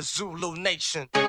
The Zulu nation.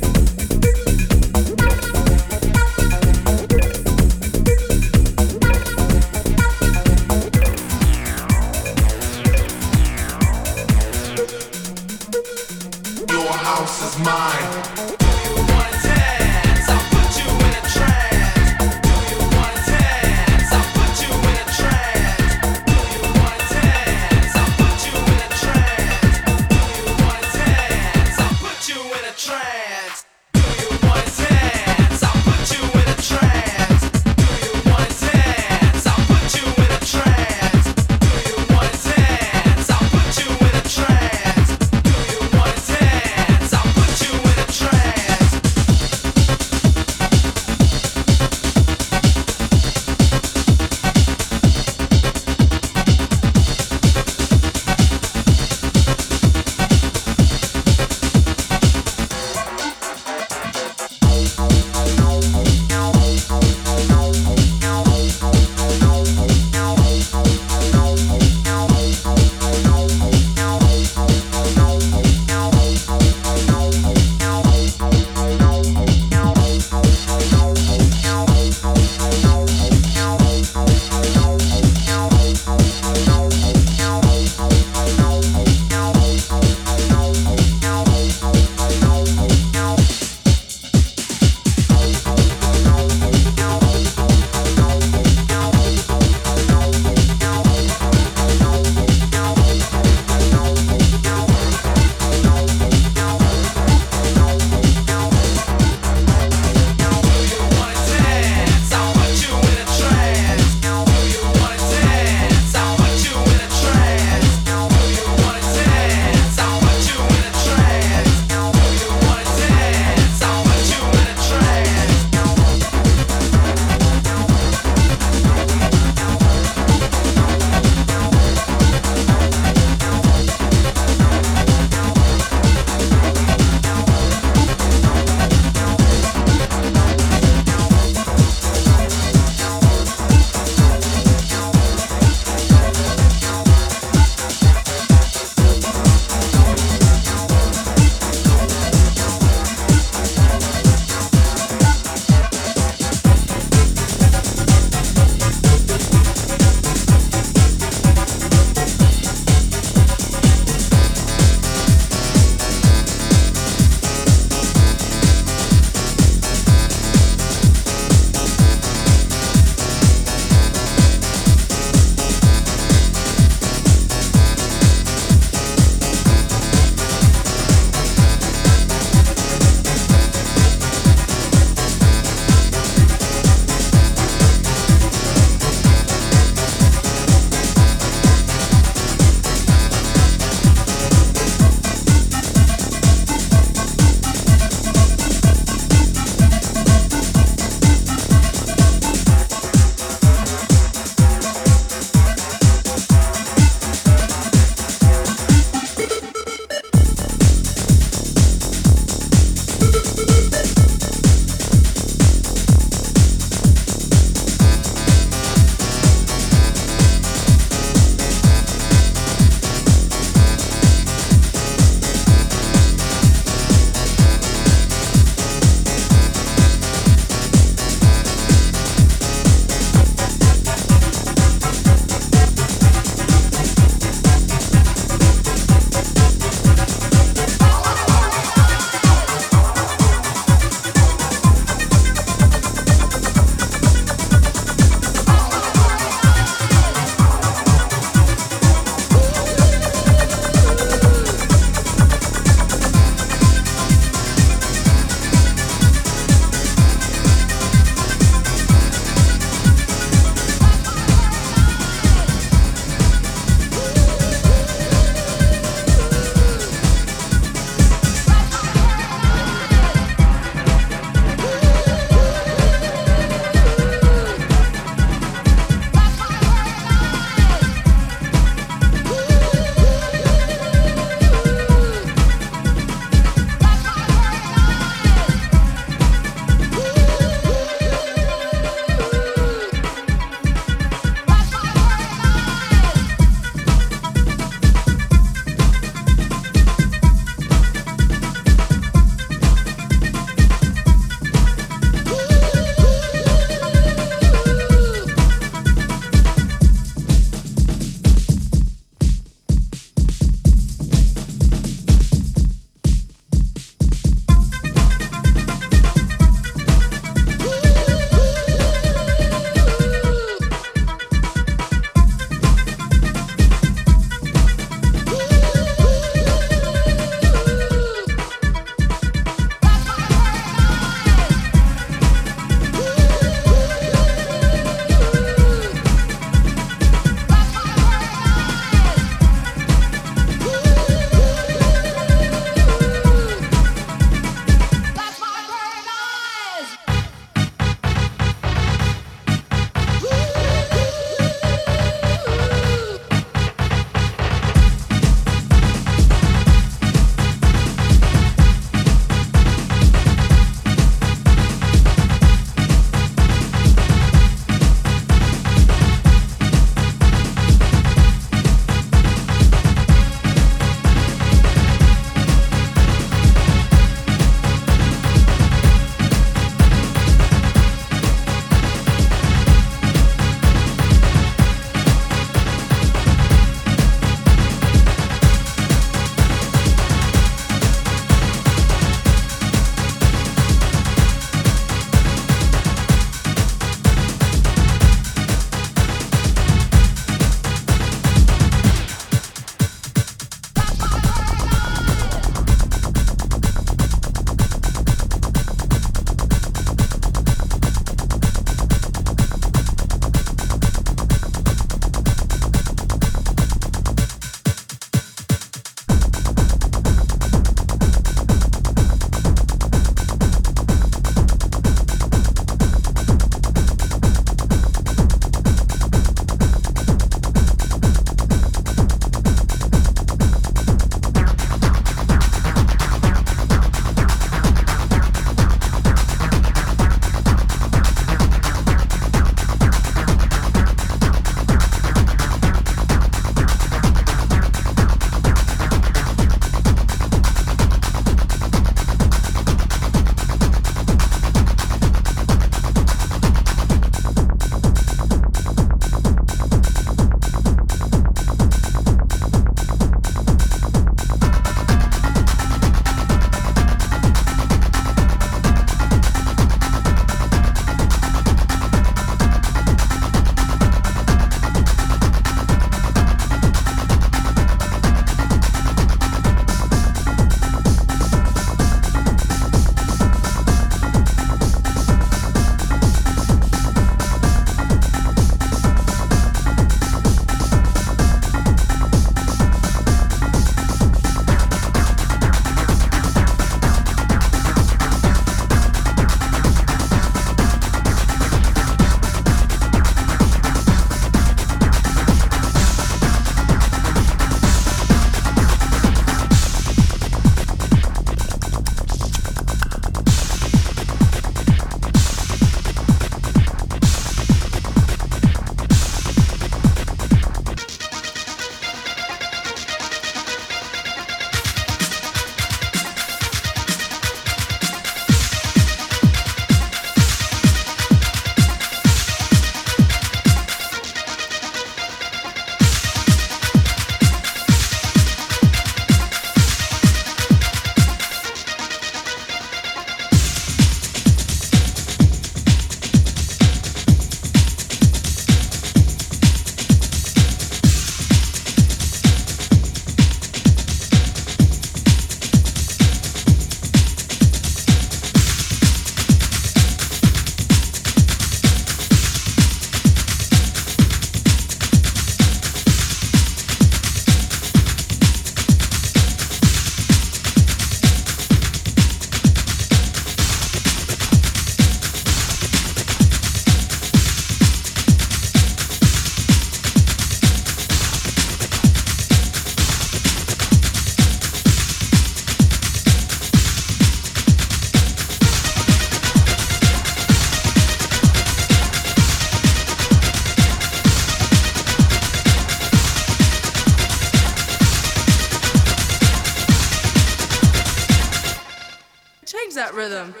Rhythm.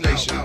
Nation.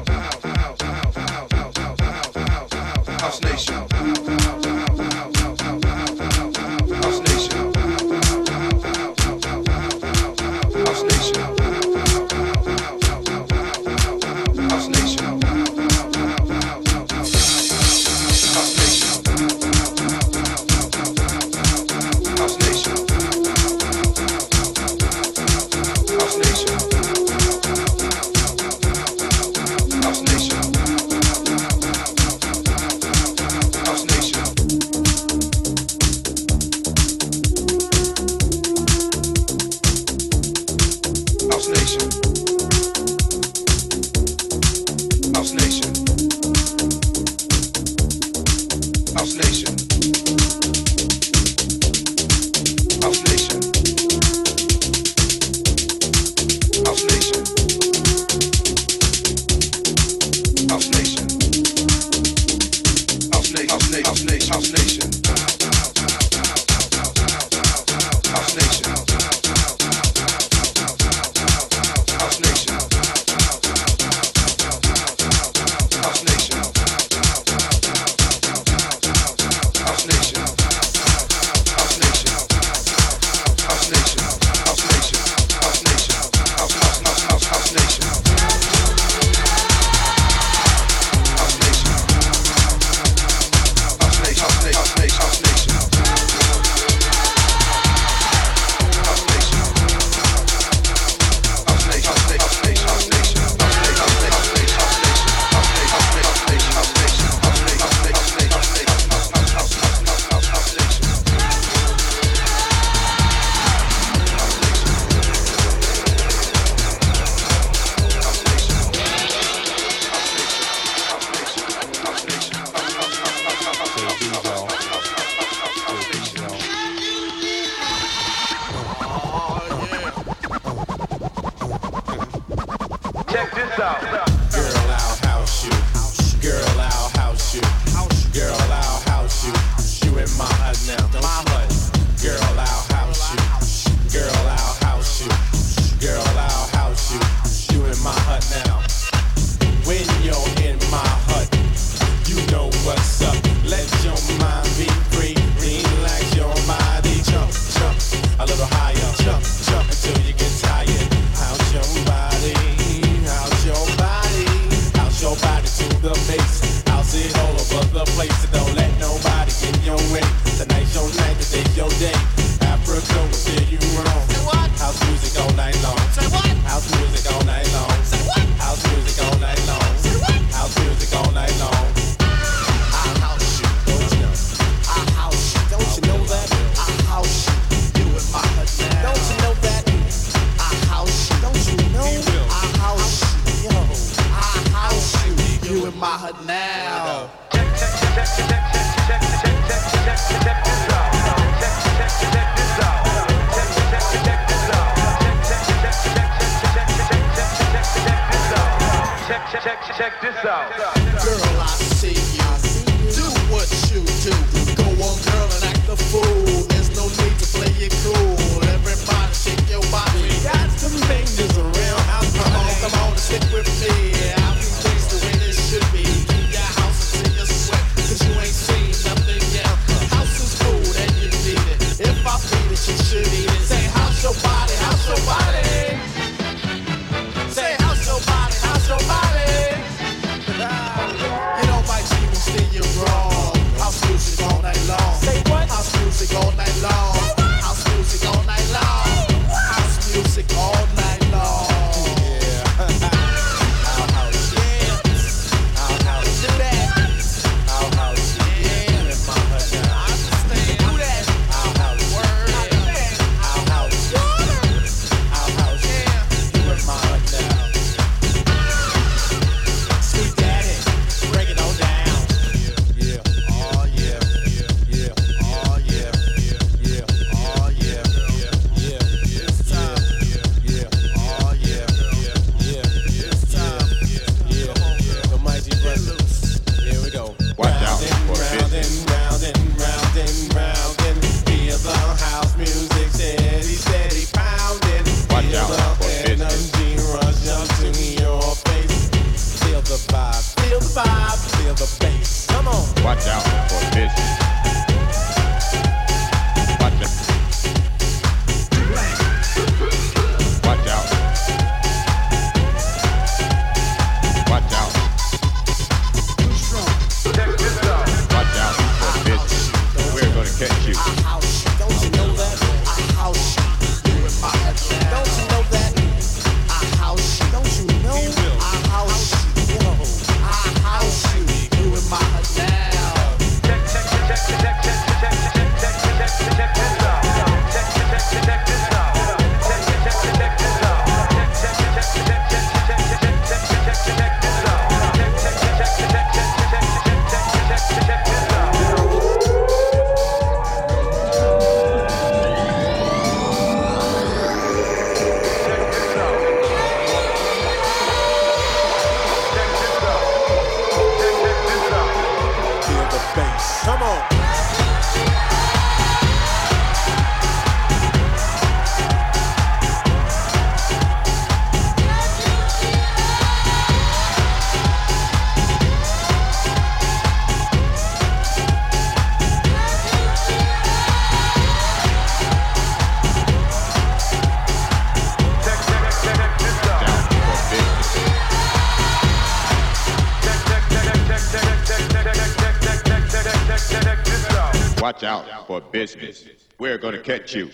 Business. We're going to catch you.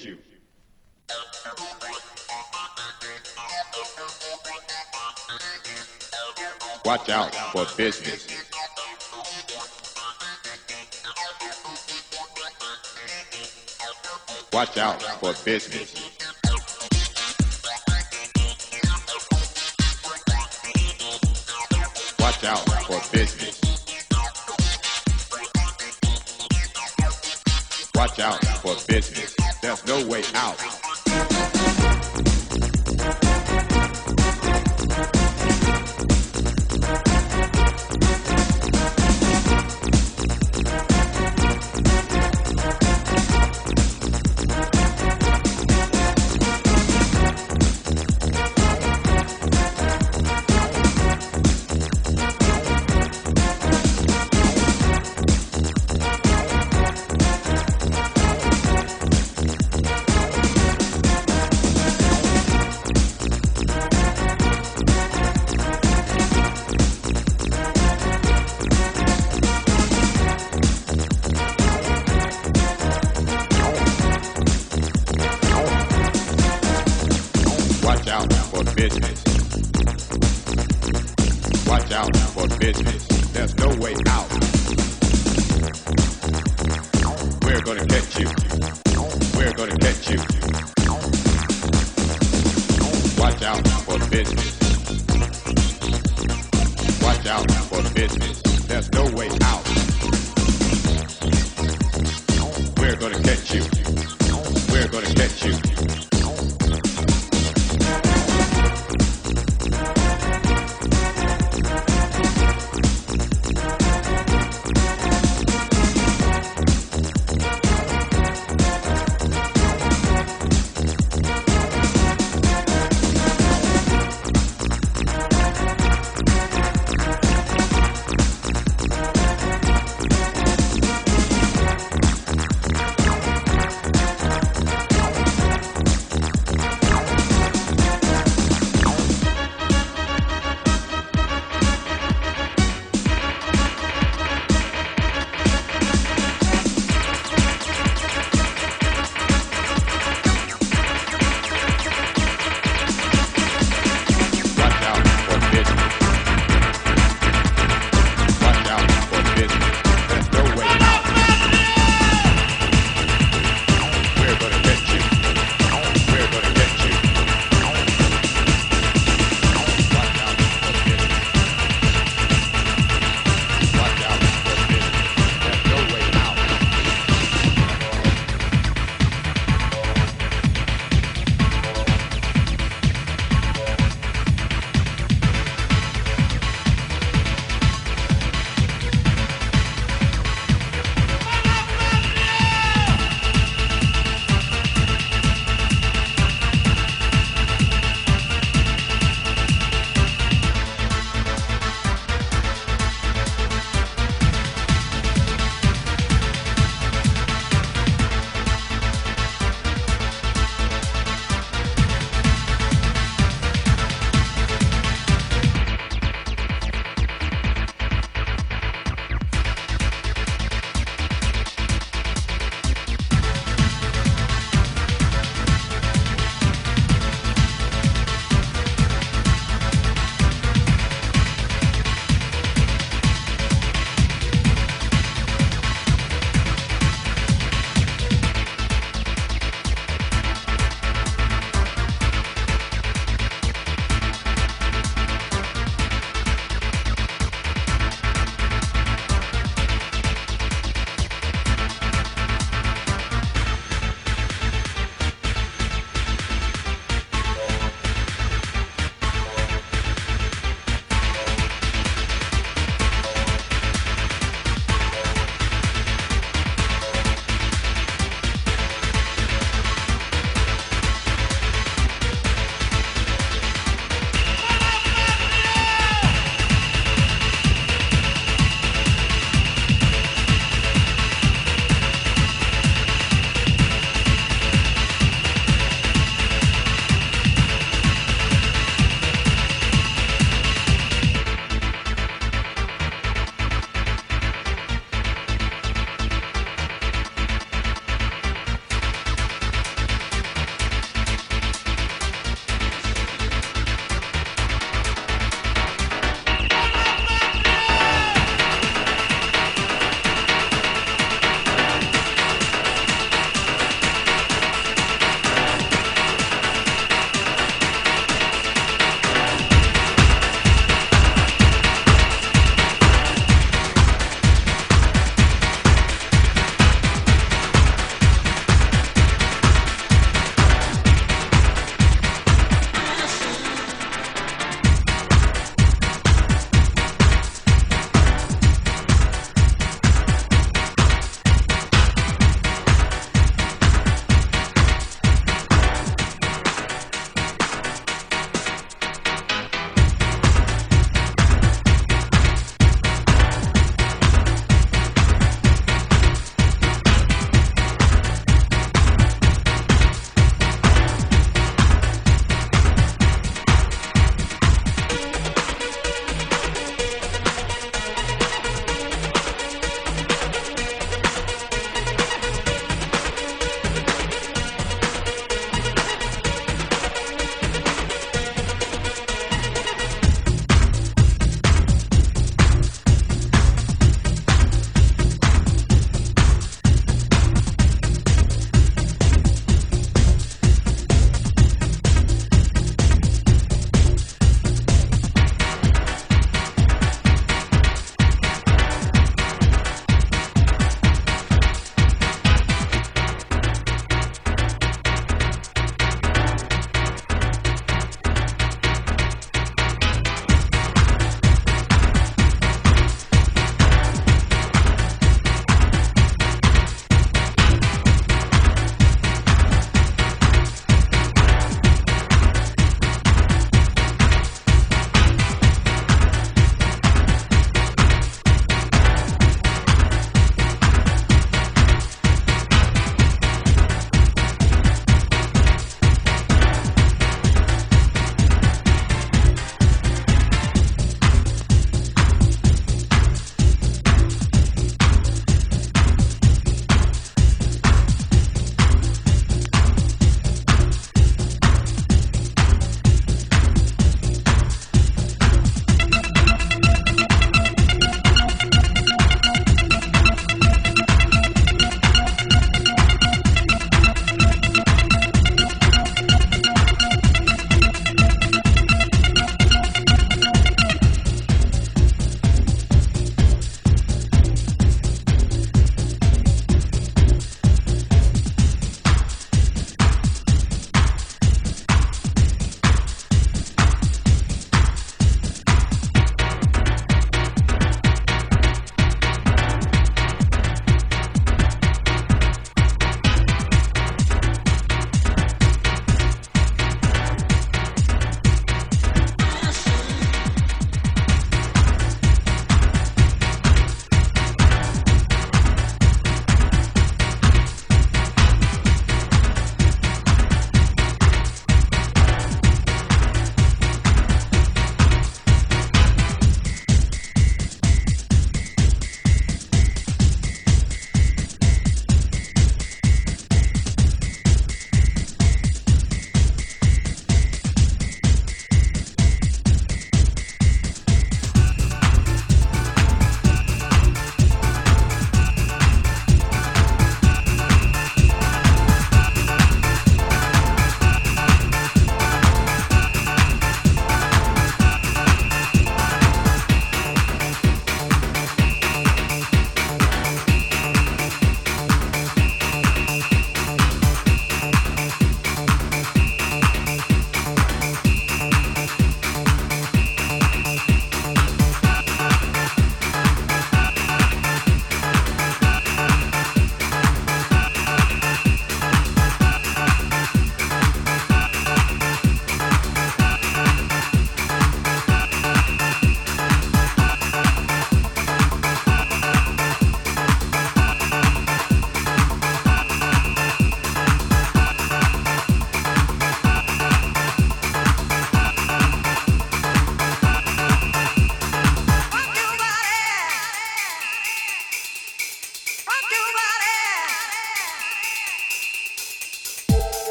Watch out for business. Watch out for business. Watch out for business. For business. There's no way out.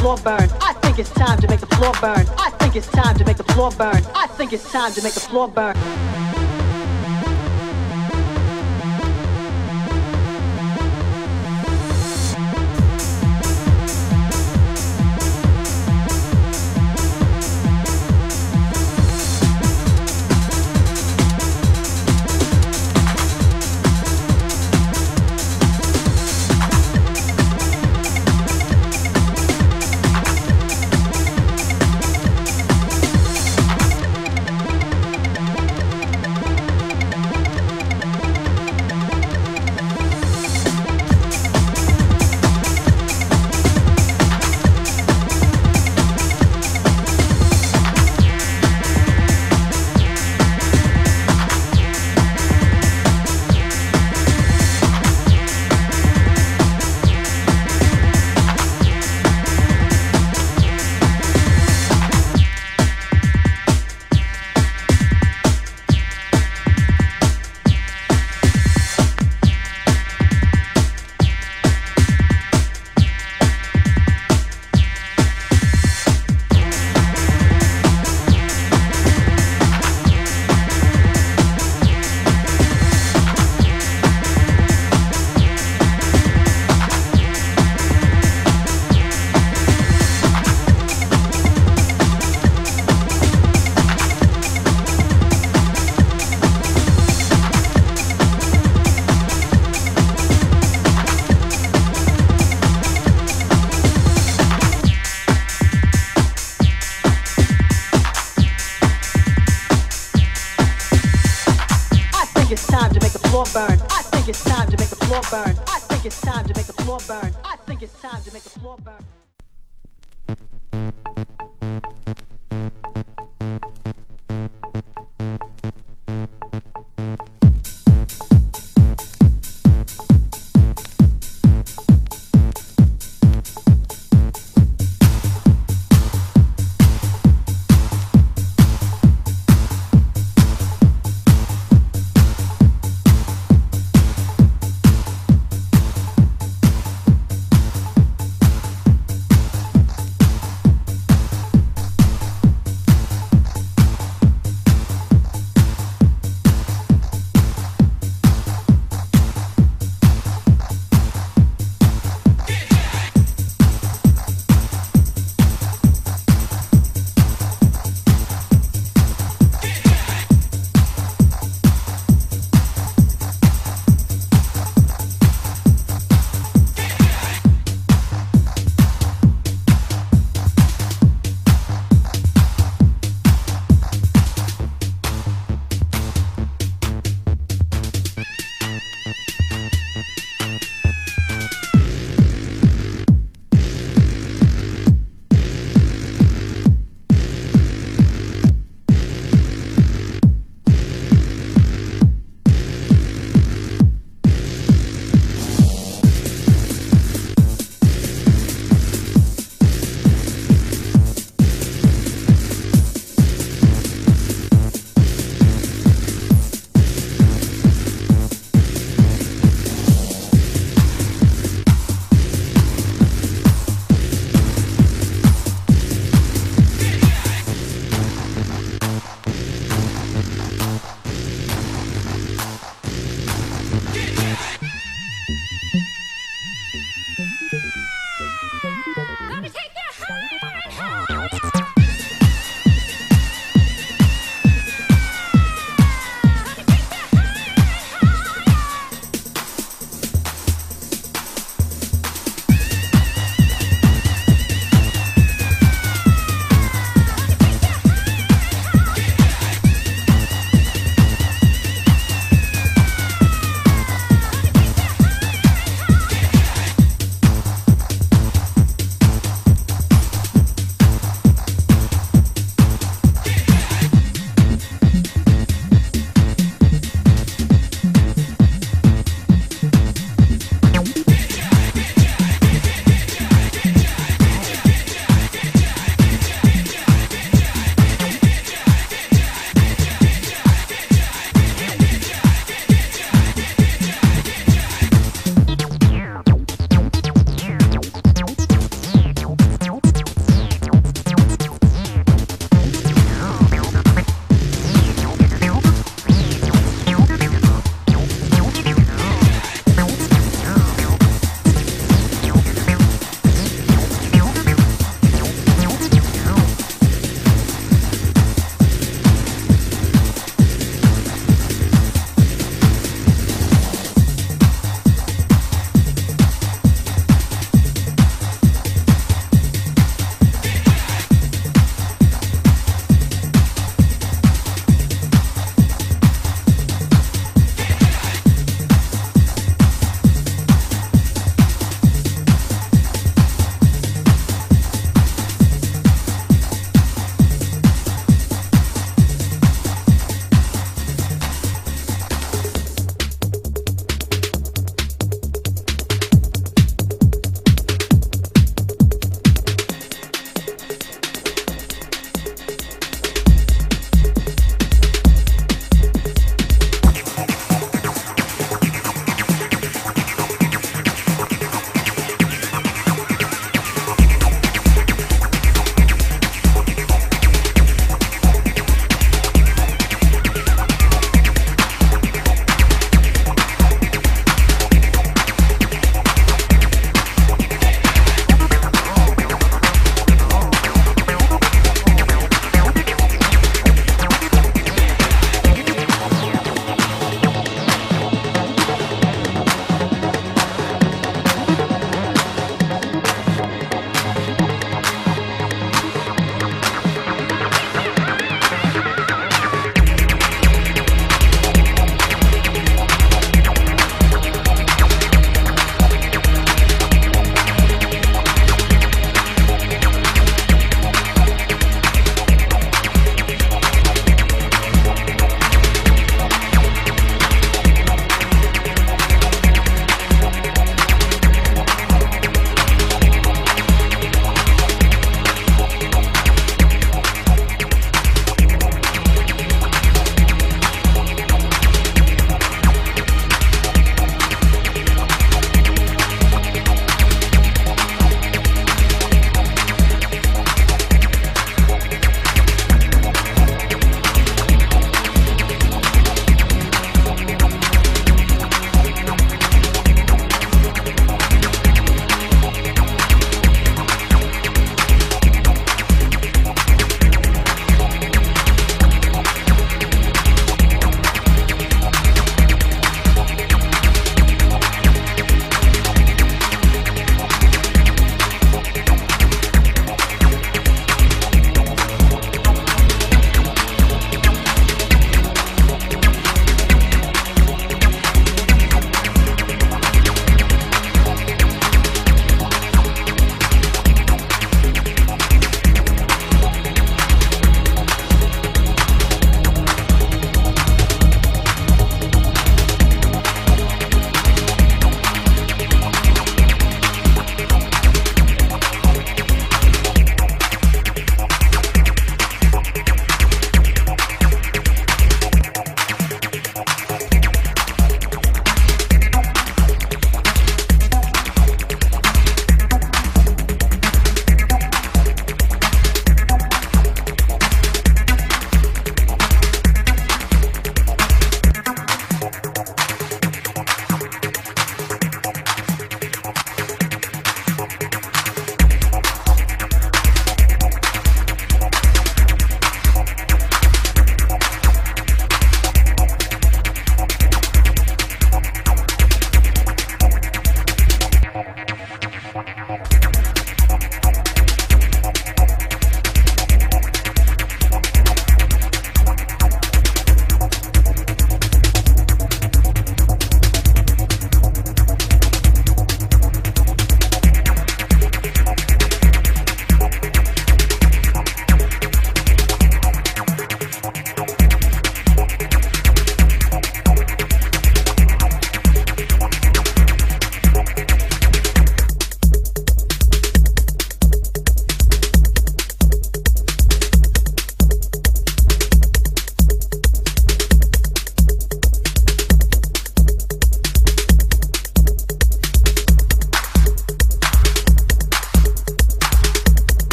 Floor burn. I think it's time to make the floor burn. I think it's time to make the floor burn. I think it's time to make the floor burn.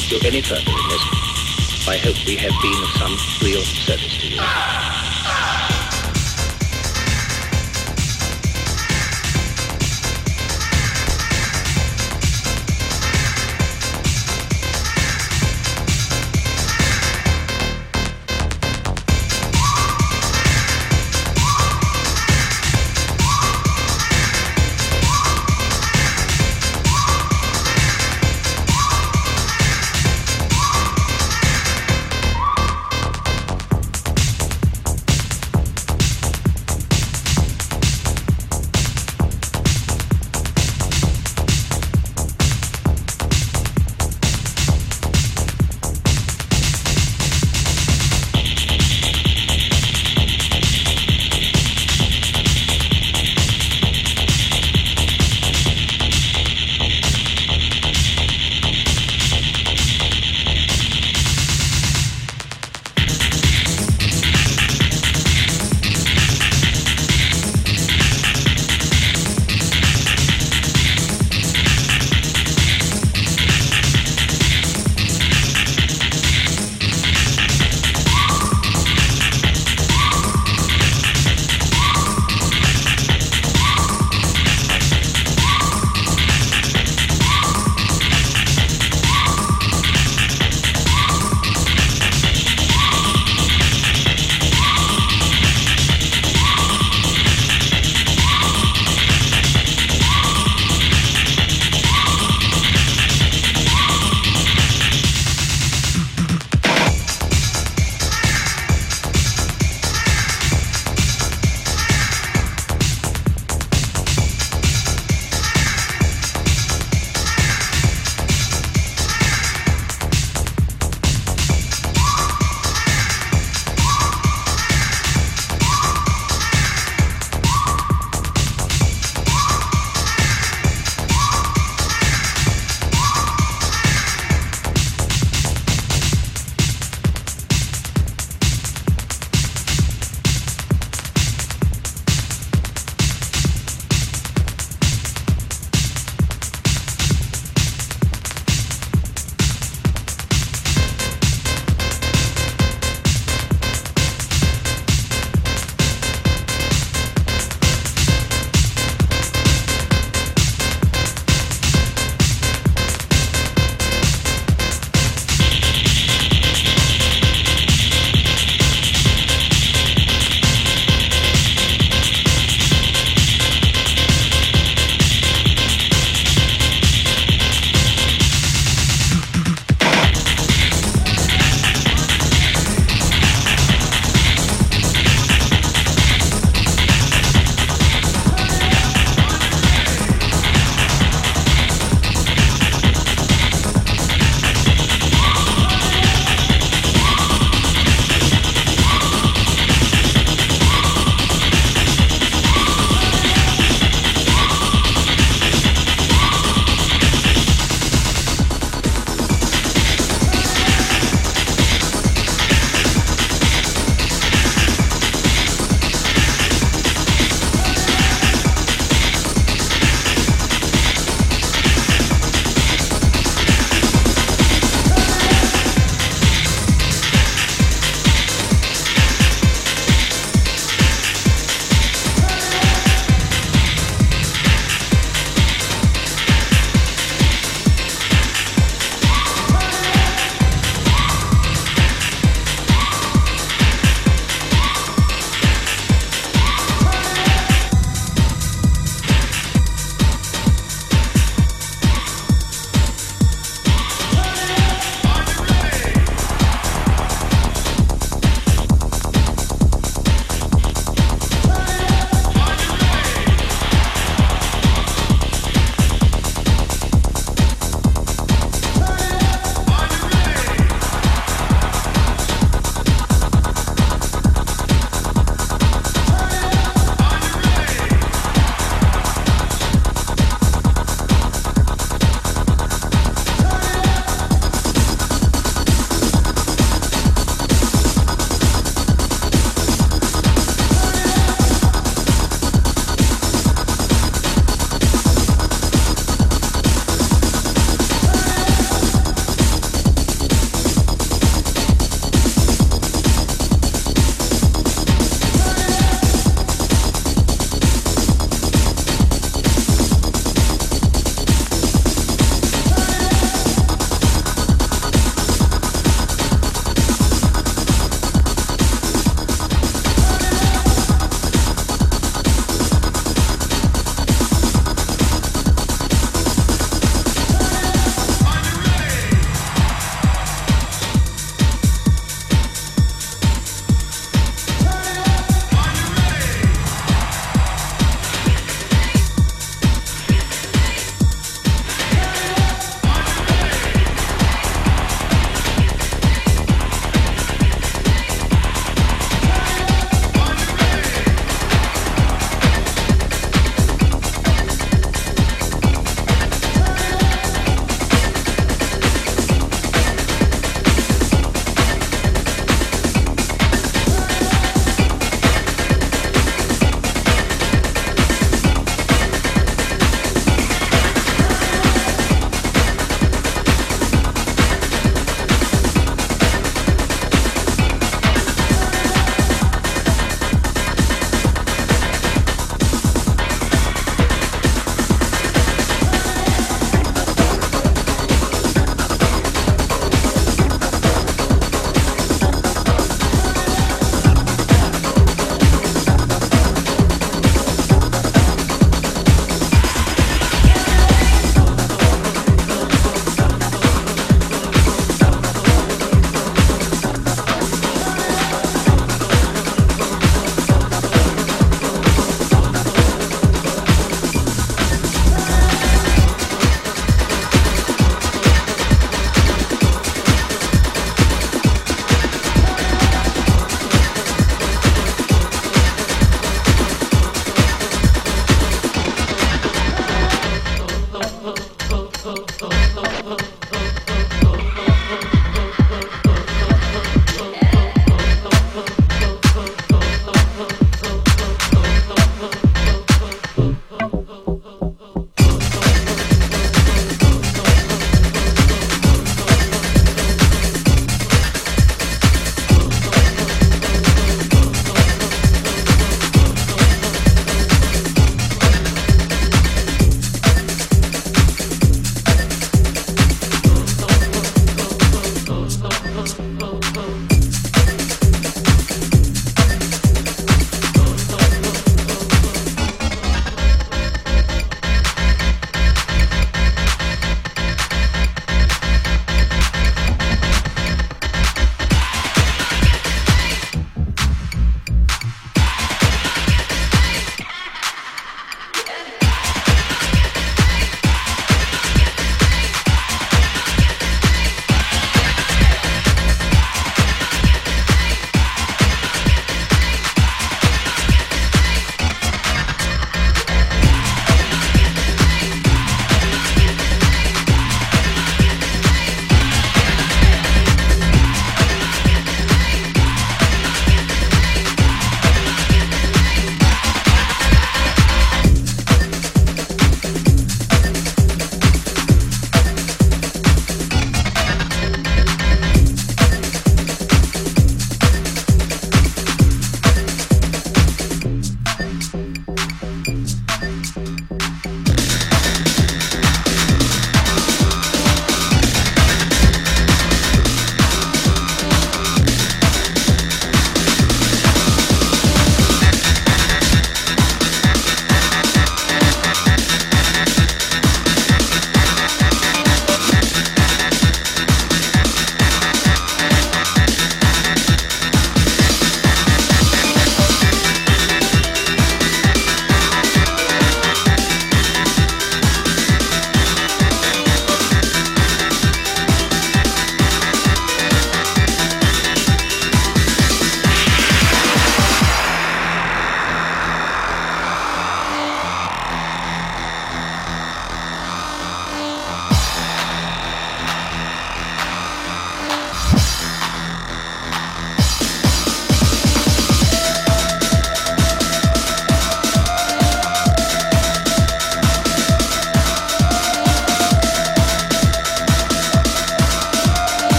Take you any further in this. I hope we have been of some real service to you.